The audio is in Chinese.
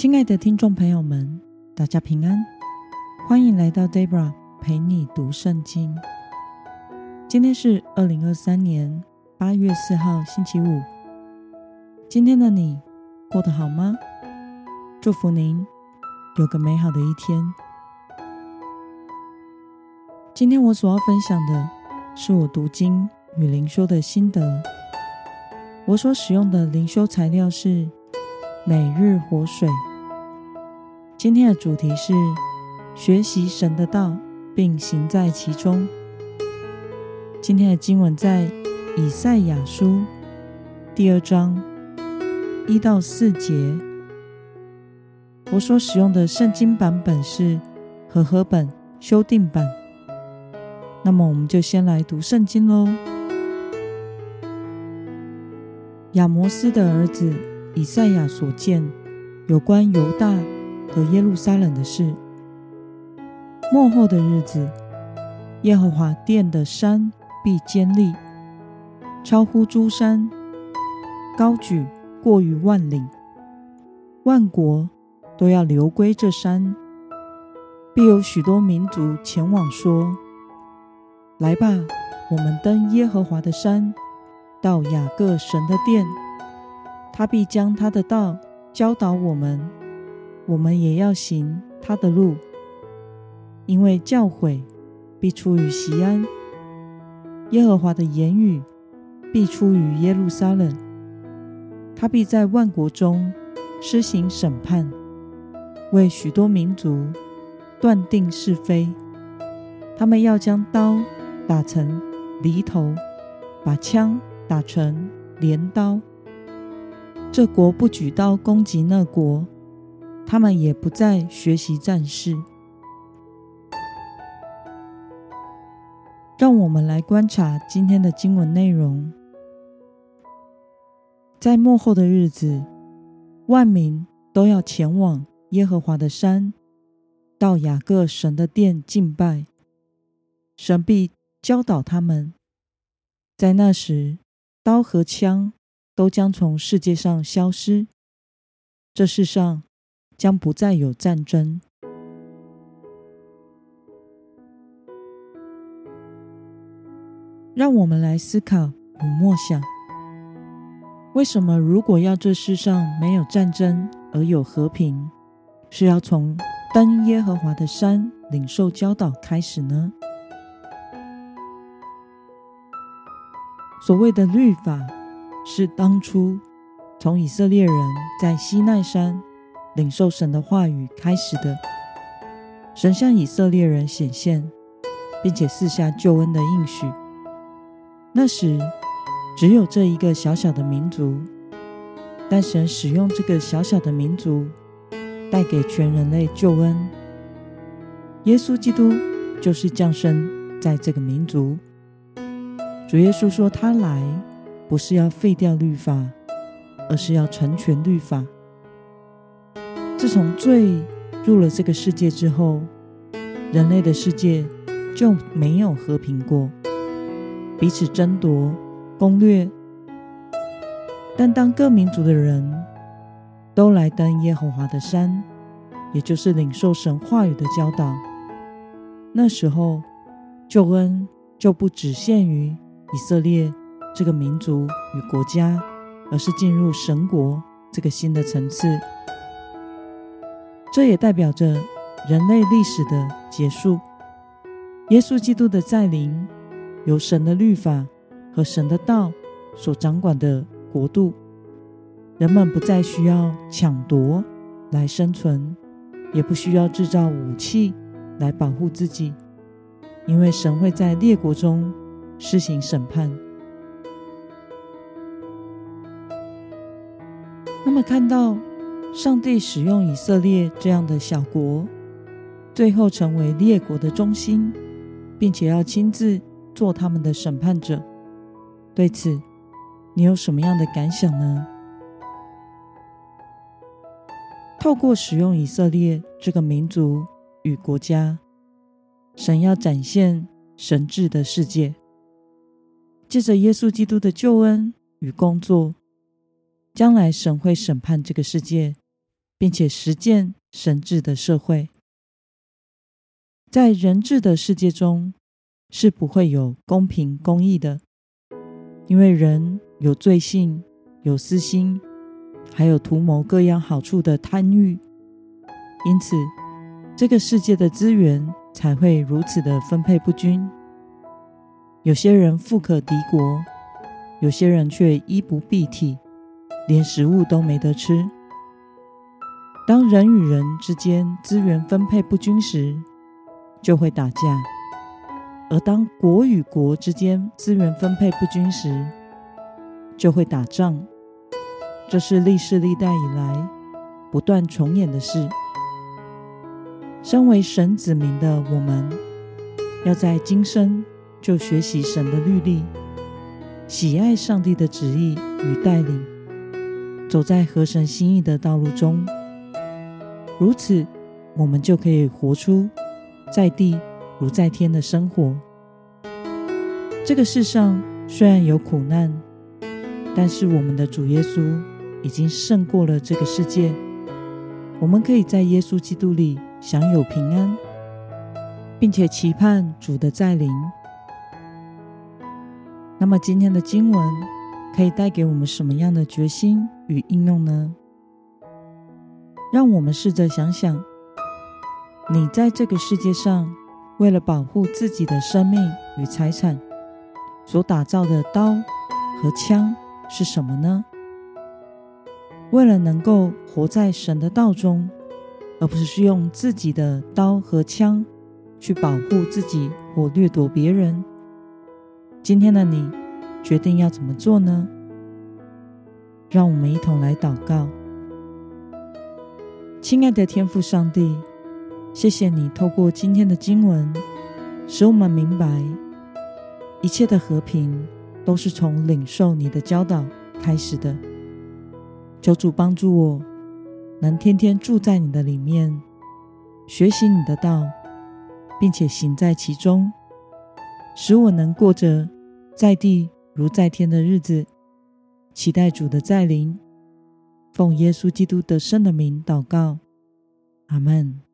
亲爱的听众朋友们，大家平安，欢迎来到 Debra 陪你读圣经。今天是二零二三年八月四号，星期五。今天的你过得好吗？祝福您有个美好的一天。今天我所要分享的是我读经与灵修的心得。我所使用的灵修材料是每日活水。今天的主题是学习神的道，并行在其中。今天的经文在以赛亚书第二章一到四节。我所使用的圣经版本是和合本修订版。那么，我们就先来读圣经喽。亚摩斯的儿子以赛亚所见有关犹大。和耶路撒冷的事。末后的日子，耶和华殿的山必坚立，超乎诸山，高举过于万岭，万国都要流归这山。必有许多民族前往说：“来吧，我们登耶和华的山，到雅各神的殿，他必将他的道教导我们。”我们也要行他的路，因为教诲必出于西安，耶和华的言语必出于耶路撒冷。他必在万国中施行审判，为许多民族断定是非。他们要将刀打成犁头，把枪打成镰刀。这国不举刀攻击那国。他们也不再学习战事。让我们来观察今天的经文内容。在幕后的日子，万民都要前往耶和华的山，到雅各神的殿敬拜。神必教导他们。在那时，刀和枪都将从世界上消失。这世上。将不再有战争。让我们来思考与默想：为什么如果要这世上没有战争而有和平，是要从登耶和华的山领受教导开始呢？所谓的律法，是当初从以色列人在西奈山。领受神的话语开始的，神向以色列人显现，并且赐下救恩的应许。那时只有这一个小小的民族，但神使用这个小小的民族，带给全人类救恩。耶稣基督就是降生在这个民族。主耶稣说，他来不是要废掉律法，而是要成全律法。自从罪入了这个世界之后，人类的世界就没有和平过，彼此争夺、攻略。但当各民族的人都来登耶和华的山，也就是领受神话语的教导，那时候救恩就不只限于以色列这个民族与国家，而是进入神国这个新的层次。这也代表着人类历史的结束，耶稣基督的再临，由神的律法和神的道所掌管的国度，人们不再需要抢夺来生存，也不需要制造武器来保护自己，因为神会在列国中施行审判。那么看到。上帝使用以色列这样的小国，最后成为列国的中心，并且要亲自做他们的审判者。对此，你有什么样的感想呢？透过使用以色列这个民族与国家，神要展现神治的世界。借着耶稣基督的救恩与工作，将来神会审判这个世界。并且实践神治的社会。在人治的世界中，是不会有公平公义的，因为人有罪性、有私心，还有图谋各样好处的贪欲，因此这个世界的资源才会如此的分配不均。有些人富可敌国，有些人却衣不蔽体，连食物都没得吃。当人与人之间资源分配不均时，就会打架；而当国与国之间资源分配不均时，就会打仗。这是历世历代以来不断重演的事。身为神子民的我们，要在今生。就学习神的律例，喜爱上帝的旨意与带领，走在合神心意的道路中。如此，我们就可以活出在地如在天的生活。这个世上虽然有苦难，但是我们的主耶稣已经胜过了这个世界。我们可以在耶稣基督里享有平安，并且期盼主的再临。那么今天的经文可以带给我们什么样的决心与应用呢？让我们试着想想，你在这个世界上为了保护自己的生命与财产所打造的刀和枪是什么呢？为了能够活在神的道中，而不是用自己的刀和枪去保护自己或掠夺别人。今天的你决定要怎么做呢？让我们一同来祷告。亲爱的天父上帝，谢谢你透过今天的经文，使我们明白一切的和平都是从领受你的教导开始的。求主帮助我，能天天住在你的里面，学习你的道，并且行在其中。使我能过着在地如在天的日子，期待主的再临。奉耶稣基督得胜的名祷告，阿门。